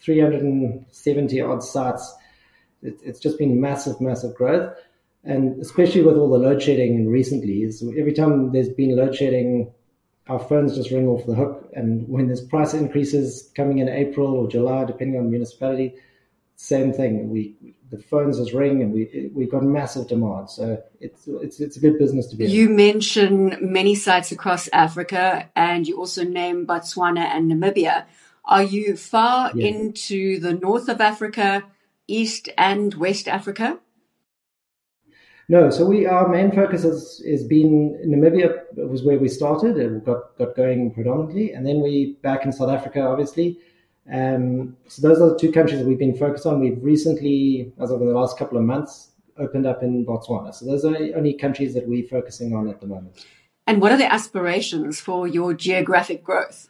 370 odd sites. It, it's just been massive, massive growth. And especially with all the load shedding recently, every time there's been load shedding, our phones just ring off the hook. And when there's price increases coming in April or July, depending on municipality, same thing. We the phones just ringing, and we we got massive demand. So it's it's it's a good business to be. You in. mention many sites across Africa, and you also name Botswana and Namibia. Are you far yeah. into the north of Africa, east and west Africa? No, so we our main focus has, has been Namibia was where we started and got got going predominantly, and then we back in South Africa, obviously. Um, so those are the two countries that we've been focused on. We've recently, as over the last couple of months, opened up in Botswana. So those are the only countries that we're focusing on at the moment. And what are the aspirations for your geographic growth?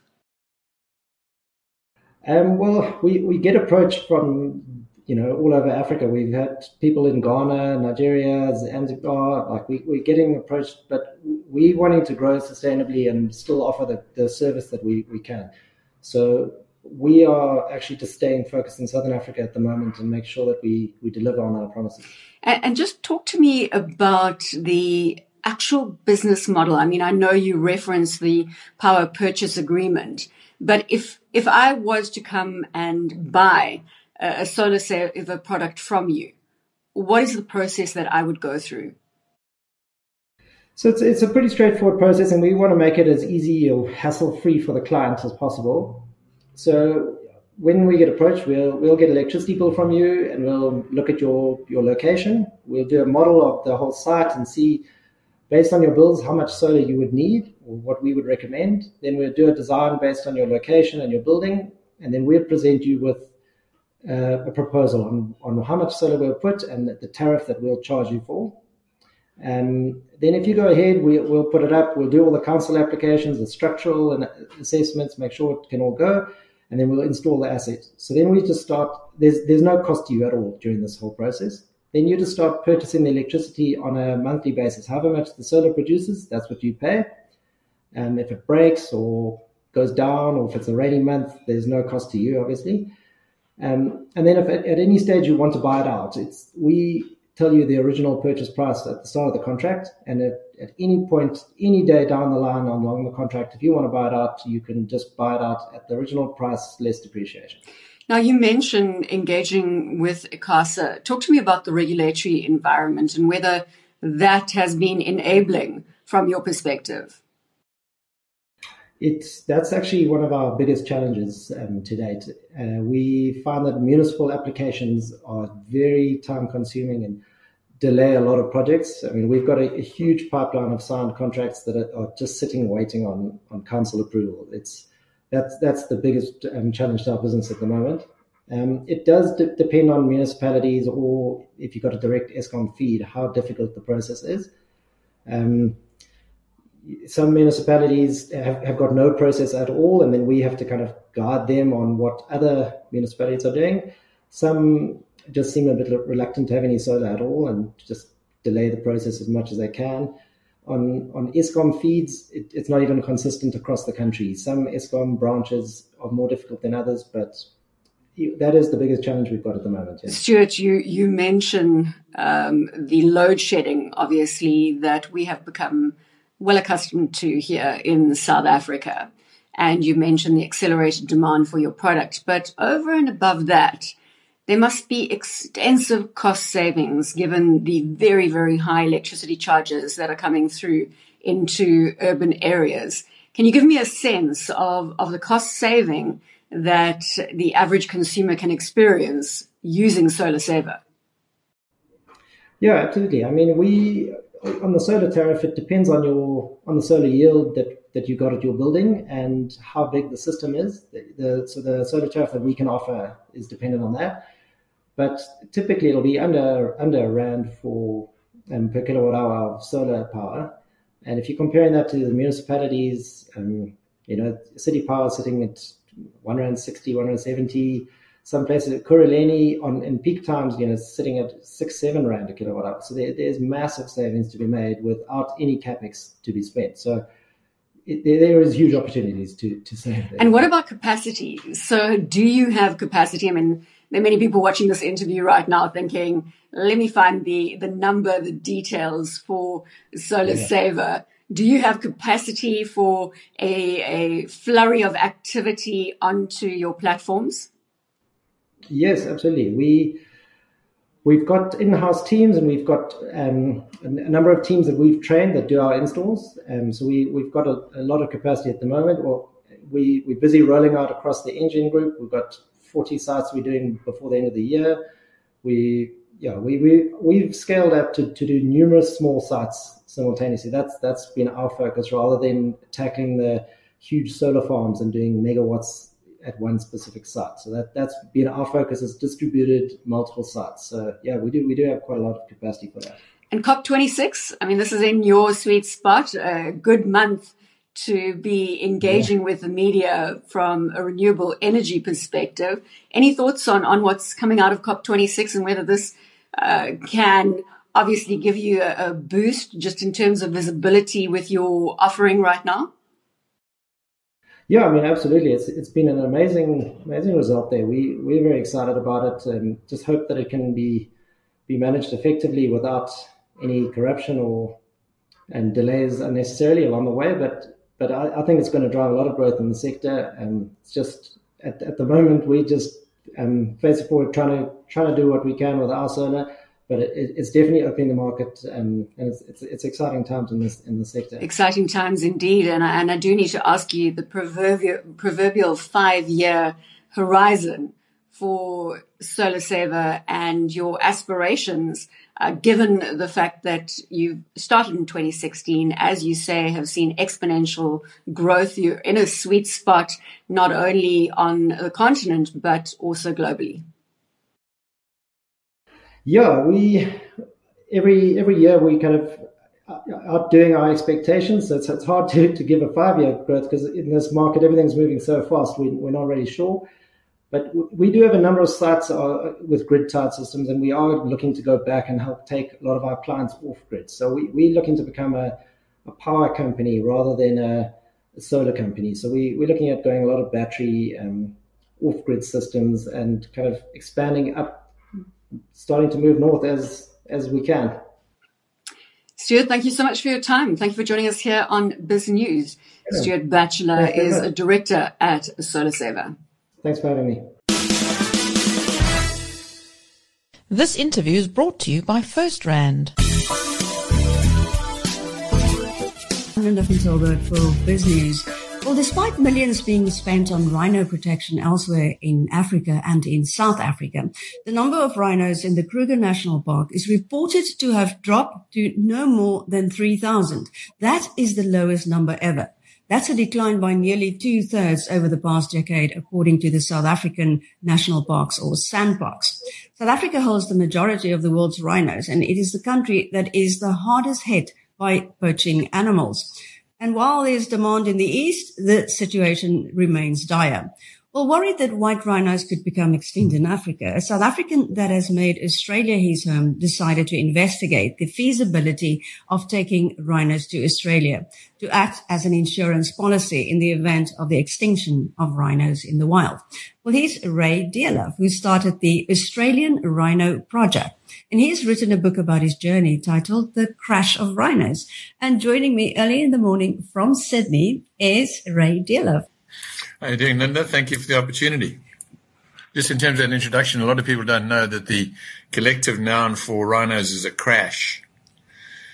Um, well, we, we get approached from you know all over Africa. We've had people in Ghana, Nigeria, Zanzibar. Like we, we're getting approached, but we're wanting to grow sustainably and still offer the, the service that we, we can. So we are actually just staying focused in Southern Africa at the moment and make sure that we, we deliver on our promises. And, and just talk to me about the actual business model? I mean, I know you reference the power purchase agreement, but if if I was to come and buy a, a SolarSaver product from you, what is the process that I would go through? So it's, it's a pretty straightforward process, and we want to make it as easy or hassle free for the client as possible. So when we get approached, we'll we'll get electricity bill from you, and we'll look at your your location. We'll do a model of the whole site and see, based on your bills, how much solar you would need or what we would recommend. Then we'll do a design based on your location and your building, and then we'll present you with uh, a proposal on, on how much solar we'll put and the tariff that we'll charge you for. Um, then if you go ahead, we, will put it up. We'll do all the council applications, the structural and assessments, make sure it can all go, and then we'll install the asset. So then we just start. There's there's no cost to you at all during this whole process. Then you just start purchasing the electricity on a monthly basis. However much the solar produces, that's what you pay. And if it breaks or goes down, or if it's a rainy month, there's no cost to you, obviously. Um, and then if at, at any stage you want to buy it out, it's we tell you the original purchase price at the start of the contract. And at, at any point, any day down the line along the contract, if you want to buy it out, you can just buy it out at the original price less depreciation. Now, you mentioned engaging with ICASA. Talk to me about the regulatory environment and whether that has been enabling from your perspective. It's that's actually one of our biggest challenges um, to date. Uh, we find that municipal applications are very time consuming and delay a lot of projects. I mean, we've got a, a huge pipeline of signed contracts that are, are, just sitting waiting on on council approval. It's that's that's the biggest um, challenge to our business at the moment. Um, it does d- depend on municipalities or if you've got a direct Eskom feed, how difficult the process is. Um, some municipalities have, have got no process at all, and then we have to kind of guide them on what other municipalities are doing. Some just seem a bit reluctant to have any solar at all and just delay the process as much as they can. On on Eskom feeds, it, it's not even consistent across the country. Some Eskom branches are more difficult than others, but that is the biggest challenge we've got at the moment. Yeah. Stuart, you you mentioned um, the load shedding, obviously that we have become well accustomed to here in South Africa. And you mentioned the accelerated demand for your product. But over and above that, there must be extensive cost savings given the very, very high electricity charges that are coming through into urban areas. Can you give me a sense of, of the cost saving that the average consumer can experience using SolarSaver? Yeah, absolutely. I mean, we on the solar tariff, it depends on your on the solar yield that, that you got at your building and how big the system is. The, the, so the solar tariff that we can offer is dependent on that. But typically, it'll be under under a rand for um, per kilowatt hour of solar power. And if you're comparing that to the municipalities, um, you know, city power sitting at 160, 170 some places at Ekurhuleni on in peak times, you know, sitting at six, seven rand a kilowatt hour. So there, there's massive savings to be made without any capex to be spent. So it, there is huge opportunities to to save. There. And what about capacity? So do you have capacity? I mean, there are many people watching this interview right now thinking, "Let me find the the number, the details for Solar yeah. Saver." Do you have capacity for a, a flurry of activity onto your platforms? Yes, absolutely. We we've got in-house teams, and we've got um, a number of teams that we've trained that do our installs. Um, so we we've got a, a, lot of capacity at the moment. We we're busy rolling out across the Engen group. We've got 40 sites we're doing before the end of the year. We yeah we we we've scaled up to, to do numerous small sites simultaneously. That's that's been our focus rather than tackling the huge solar farms and doing megawatts at one specific site. So that that's been our focus is distributed multiple sites. So yeah, we do we do have quite a lot of capacity for that. And COP26, I mean, this is in your sweet spot. A good month to be engaging yeah. with the media from a renewable energy perspective. Any thoughts on on what's coming out of COP26 and whether this uh, can obviously give you a, a boost just in terms of visibility with your offering right now? Yeah, I mean, absolutely. It's it's been an amazing amazing result there. We we're very excited about it, and just hope that it can be be managed effectively without any corruption or and delays unnecessarily along the way. But but I, I think it's going to drive a lot of growth in the sector. And it's just at, at the moment we just um, facing forward trying to trying to do what we can with our solar but it, it's definitely opening the market, um, and it's, it's, it's exciting times in this in the sector. Exciting times indeed, and I, and I do need to ask you the proverbial proverbial five year horizon for SolarSaver and your aspirations, uh, given the fact that you started in 2016, as you say, have seen exponential growth. You're in a sweet spot, not only on the continent, but also globally. Yeah, we every every year we kind of outdoing our expectations. So it's, it's hard to, to give a five year growth because in this market everything's moving so fast. We, we're not really sure. But we do have a number of sites uh, with grid tied systems, and we are looking to go back and help take a lot of our clients off grid. So we, we're looking to become a, a power company rather than a, a, solar company. So we, we're looking at going a lot of battery um, off grid systems and kind of expanding up starting to move north as as we can. Stuart, thank you so much for your time. Thank you for joining us here on BizNews. Yeah. Stuart Batchelor is a director at SolarSaver. Thanks for having me. This interview is brought to you by FirstRand. Linda van Tilburg for BizNews. Well, despite millions being spent on rhino protection elsewhere in Africa and in South Africa, the number of rhinos in the Kruger National Park is reported to have dropped to no more than 3,000. That is the lowest number ever. That's a decline by nearly two thirds over the past decade, according to the South African National Parks or SANParks. South Africa holds the majority of the world's rhinos, and it is the country that is the hardest hit by poaching animals. And while there's demand in the east, the situation remains dire. Well, worried that white rhinos could become extinct in Africa, a South African that has made Australia his um, home decided to investigate the feasibility of taking rhinos to Australia to act as an insurance policy in the event of the extinction of rhinos in the wild. Well, he's Ray Dearlove, who started the Australian Rhino Project. And he's written a book about his journey titled The Crash of Rhinos. And joining me early in the morning from Sydney is Ray Dearlove. How are you doing, Linda? Thank you for the opportunity. Just in terms of an introduction, a lot of people don't know that the collective noun for rhinos is a crash.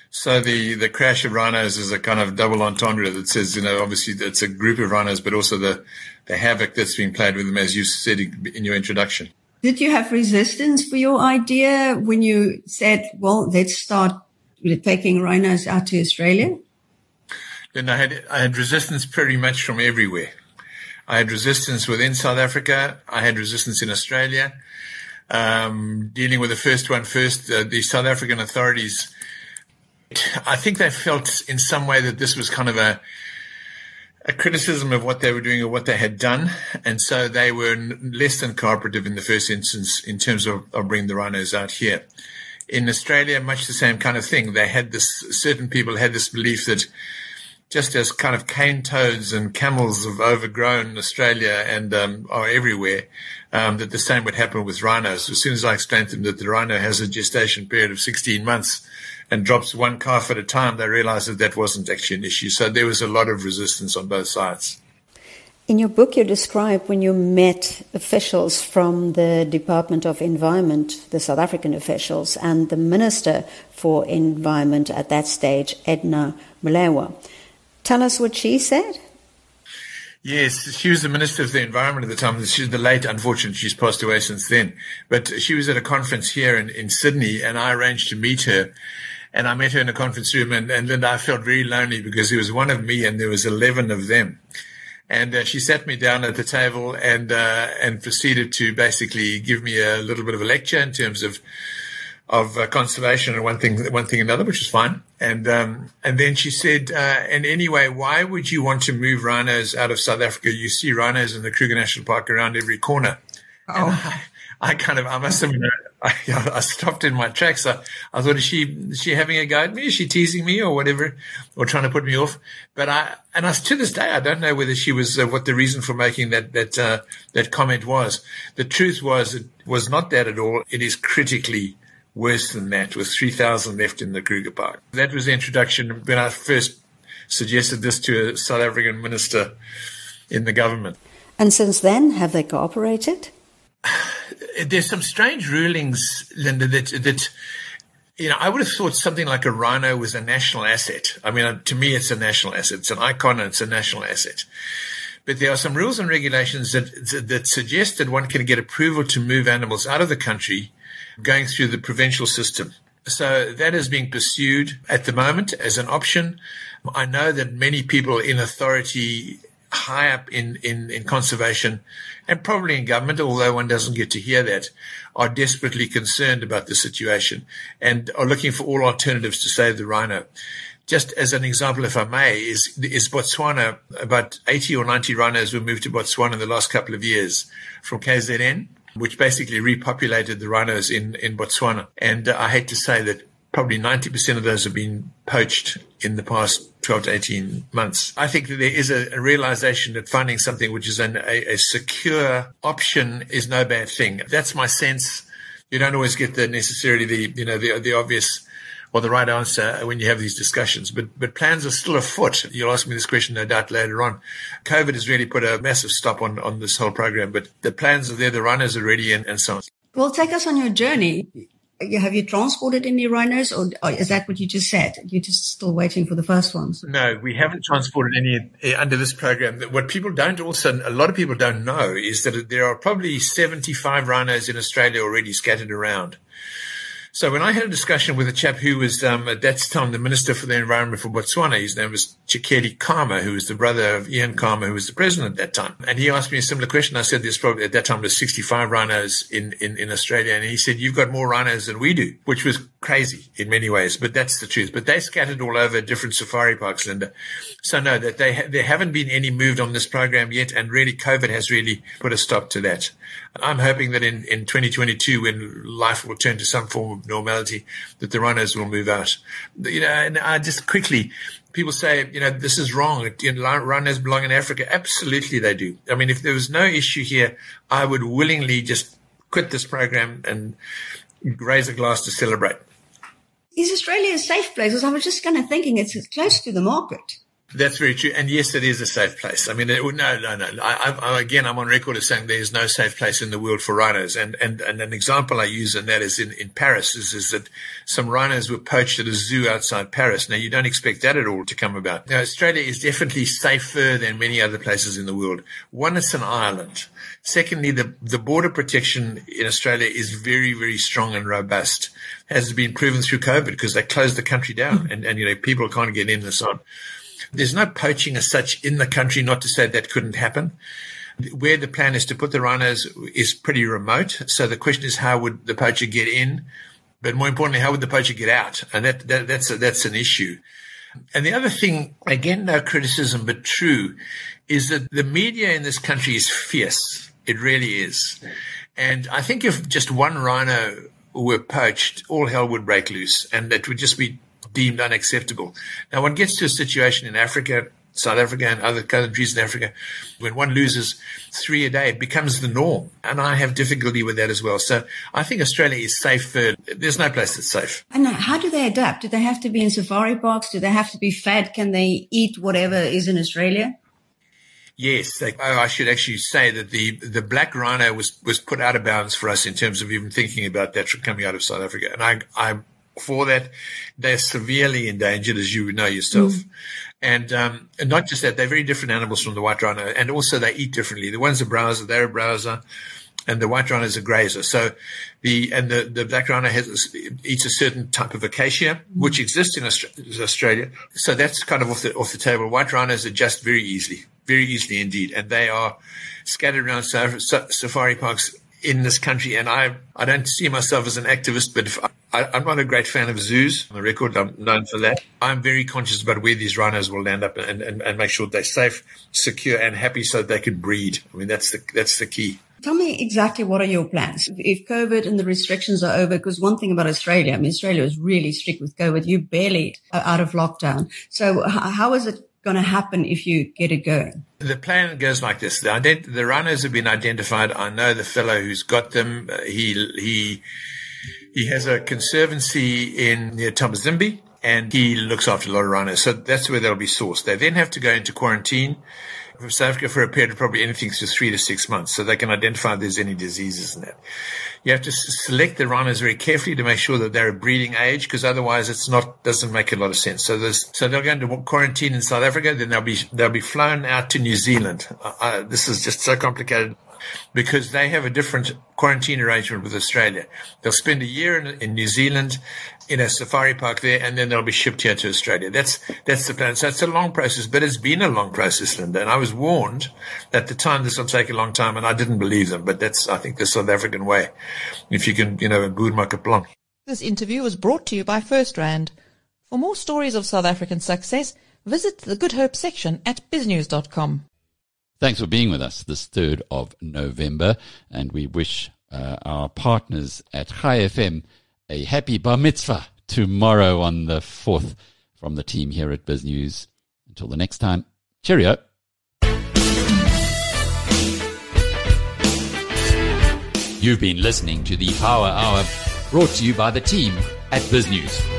So the, the crash of rhinos is a kind of double entendre that says, you know, obviously it's a group of rhinos, but also the, the havoc that's been played with them, as you said in your introduction. Did you have resistance for your idea when you said, well, let's start taking rhinos out to Australia? Then I had, I had resistance pretty much from everywhere. I had resistance within South Africa. I had resistance in Australia. Um, dealing with the first one first, uh, the South African authorities, I think they felt in some way that this was kind of a, a criticism of what they were doing or what they had done. And so they were less than cooperative in the first instance in terms of, of bringing the rhinos out here. In Australia, much the same kind of thing. They had this, certain people had this belief that just as kind of cane toads and camels have overgrown Australia and um, are everywhere, um, that the same would happen with rhinos. As soon as I explained to them that the rhino has a gestation period of 16 months and drops one calf at a time, they realized that that wasn't actually an issue. So there was a lot of resistance on both sides. In your book, you describe when you met officials from the Department of Environment, the South African officials, and the Minister for Environment at that stage, Edna Molewa. Tell us what she said. Yes, she was the Minister of the Environment at the time. She's the late, unfortunately, she's passed away since then. But she was at a conference here in, in Sydney and I arranged to meet her. And I met her in a conference room and, and Linda, I felt very lonely because there was one of me and there was 11 of them. And uh, she sat me down at the table and, uh, and proceeded to basically give me a little bit of a lecture in terms of of uh, conservation and one thing, one thing another, which is fine. And um, and then she said, uh, and anyway, why would you want to move rhinos out of South Africa? You see rhinos in the Kruger National Park around every corner. Oh. I, I, kind of, I must I, I stopped in my tracks. I, I thought, is she, is she having a go at me? Is she teasing me or whatever, or trying to put me off? But I, and I, to this day, I don't know whether she was, uh, what the reason for making that, that, uh, that comment was. The truth was, it was not that at all. It is critically worse than that, with 3,000 left in the Kruger Park. That was the introduction when I first suggested this to a South African minister in the government. And since then, have they cooperated? [sighs] There's some strange rulings, Linda, that, that you know, I would have thought something like a rhino was a national asset. I mean, to me, it's a national asset. It's an icon and it's a national asset. But there are some rules and regulations that, that suggest that one can get approval to move animals out of the country going through the provincial system. So that is being pursued at the moment as an option. I know that many people in authority high up in, in, in conservation and probably in government, although one doesn't get to hear that, are desperately concerned about the situation and are looking for all alternatives to save the rhino. Just as an example, if I may, is, is Botswana. About 80 or 90 rhinos were moved to Botswana in the last couple of years from KZN, which basically repopulated the rhinos in, in Botswana. And uh, I hate to say that probably 90% of those have been poached in the past 12 to 18 months. I think that there is a, a realization that finding something which is an, a, a secure option is no bad thing. That's my sense. You don't always get the necessarily the, you know, the, the obvious or the right answer when you have these discussions. But but plans are still afoot. You'll ask me this question no doubt later on. COVID has really put a massive stop on, on this whole program, but the plans are there, the runners are ready and, and so on. Well, take us on your journey have you transported any rhinos or, is that what you just said? You're just still waiting for the first ones? No, we haven't transported any eh, under this program. What people don't also, a lot of people don't know is that there are probably 75 rhinos in Australia already scattered around. So when I had a discussion with a chap who was um, at that time the Minister for the Environment for Botswana, his name was Tshekedi Khama, who was the brother of Ian Khama, who was the president at that time. And he asked me a similar question. I said there's probably at that time there's 65 rhinos in, in, in Australia. And he said, you've got more rhinos than we do, which was crazy in many ways, but that's the truth. But they scattered all over different safari parks, Linda. So no, that they, ha- there haven't been any moved on this program yet. And really COVID has really put a stop to that. I'm hoping that in, in 2022, when life will turn to some form of normality, that the runners will move out. You know, and I just quickly, people say, you know, this is wrong. You know, rhinos belong in Africa. Absolutely, they do. I mean, if there was no issue here, I would willingly just quit this program and raise a glass to celebrate. Is Australia a safe place? Because I was just kind of thinking it's close to the market. That's very true. And yes, it is a safe place. I mean, it, no, no, no. I, I, again, I'm on record as saying there's no safe place in the world for rhinos. And, and, and an example I use in that is in, in Paris is, is that some rhinos were poached at a zoo outside Paris. Now, you don't expect that at all to come about. Now, Australia is definitely safer than many other places in the world. One, it's an island. Secondly, the, the border protection in Australia is very, very strong and robust. Has been proven through COVID because they closed the country down mm-hmm. and, and, you know, people can't get in and so on. There's no poaching as such in the country, not to say that couldn't happen. Where the plan is to put the rhinos is pretty remote. So the question is, how would the poacher get in? But more importantly, how would the poacher get out? And that, that that's a, that's an issue. And the other thing, again, no criticism, but true, is that the media in this country is fierce. It really is. And I think if just one rhino were poached, all hell would break loose and it would just be deemed unacceptable. Now, one gets to a situation in Africa, South Africa, and other countries in Africa, when one loses three a day, it becomes the norm. And I have difficulty with that as well. So I think Australia is safe. there's no place that's safe. And how do they adapt? Do they have to be in safari parks? Do they have to be fed? Can they eat whatever is in Australia? Yes, they, oh, I should actually say that the the black rhino was was put out of bounds for us in terms of even thinking about that coming out of South Africa, and I I for that, they're severely endangered, as you know yourself. Mm. And, um, and not just that, they're very different animals from the white rhino, and also they eat differently. The one's a browser, they're a browser, and the white rhino is a grazer. So the and the, the black rhino has, eats a certain type of acacia, mm. which exists in Australia. So that's kind of off the off the table. White rhinos adjust very easily, very easily indeed, and they are scattered around safari parks in this country. And I I don't see myself as an activist, but if I, am not a great fan of zoos on the record. I'm known for that. I'm very conscious about where these rhinos will land up and, and, and make sure they're safe, secure, and happy so they can breed. I mean, that's the, that's the key. Tell me exactly what are your plans if COVID and the restrictions are over? Because one thing about Australia, I mean, Australia is really strict with COVID. You barely are out of lockdown. So how is it going to happen if you get it going? The plan goes like this: the, ident- the rhinos have been identified. I know the fellow who's got them. Uh, he he He has a conservancy in near Thabazimbi and he looks after a lot of rhinos. So that's where they'll be sourced. They then have to go into quarantine from South Africa for a period of probably anything to three to six months so they can identify if there's any diseases in that. You have to select the rhinos very carefully to make sure that they're a breeding age because otherwise it's not, doesn't make a lot of sense. So there's, so they'll go into quarantine in South Africa, then they'll be, they'll be flown out to New Zealand. Uh, uh this is just so complicated because they have a different quarantine arrangement with Australia. They'll spend a year in, in, New Zealand in a safari park there, and then they'll be shipped here to Australia. That's that's the plan. So it's a long process, but it's been a long process, Linda. And I was warned at the time this will take a long time, and I didn't believe them. But that's I think the South African way. If you can, you know, good market, plan. This interview was brought to you by First FirstRand. For more stories of South African success, visit the Good Hope section at biznews.com. Thanks for being with us this 3rd of November, and we wish uh, our partners at Chai FM a happy bar mitzvah tomorrow on the 4th from the team here at BizNews. Until the next time, cheerio. You've been listening to the Power Hour brought to you by the team at BizNews.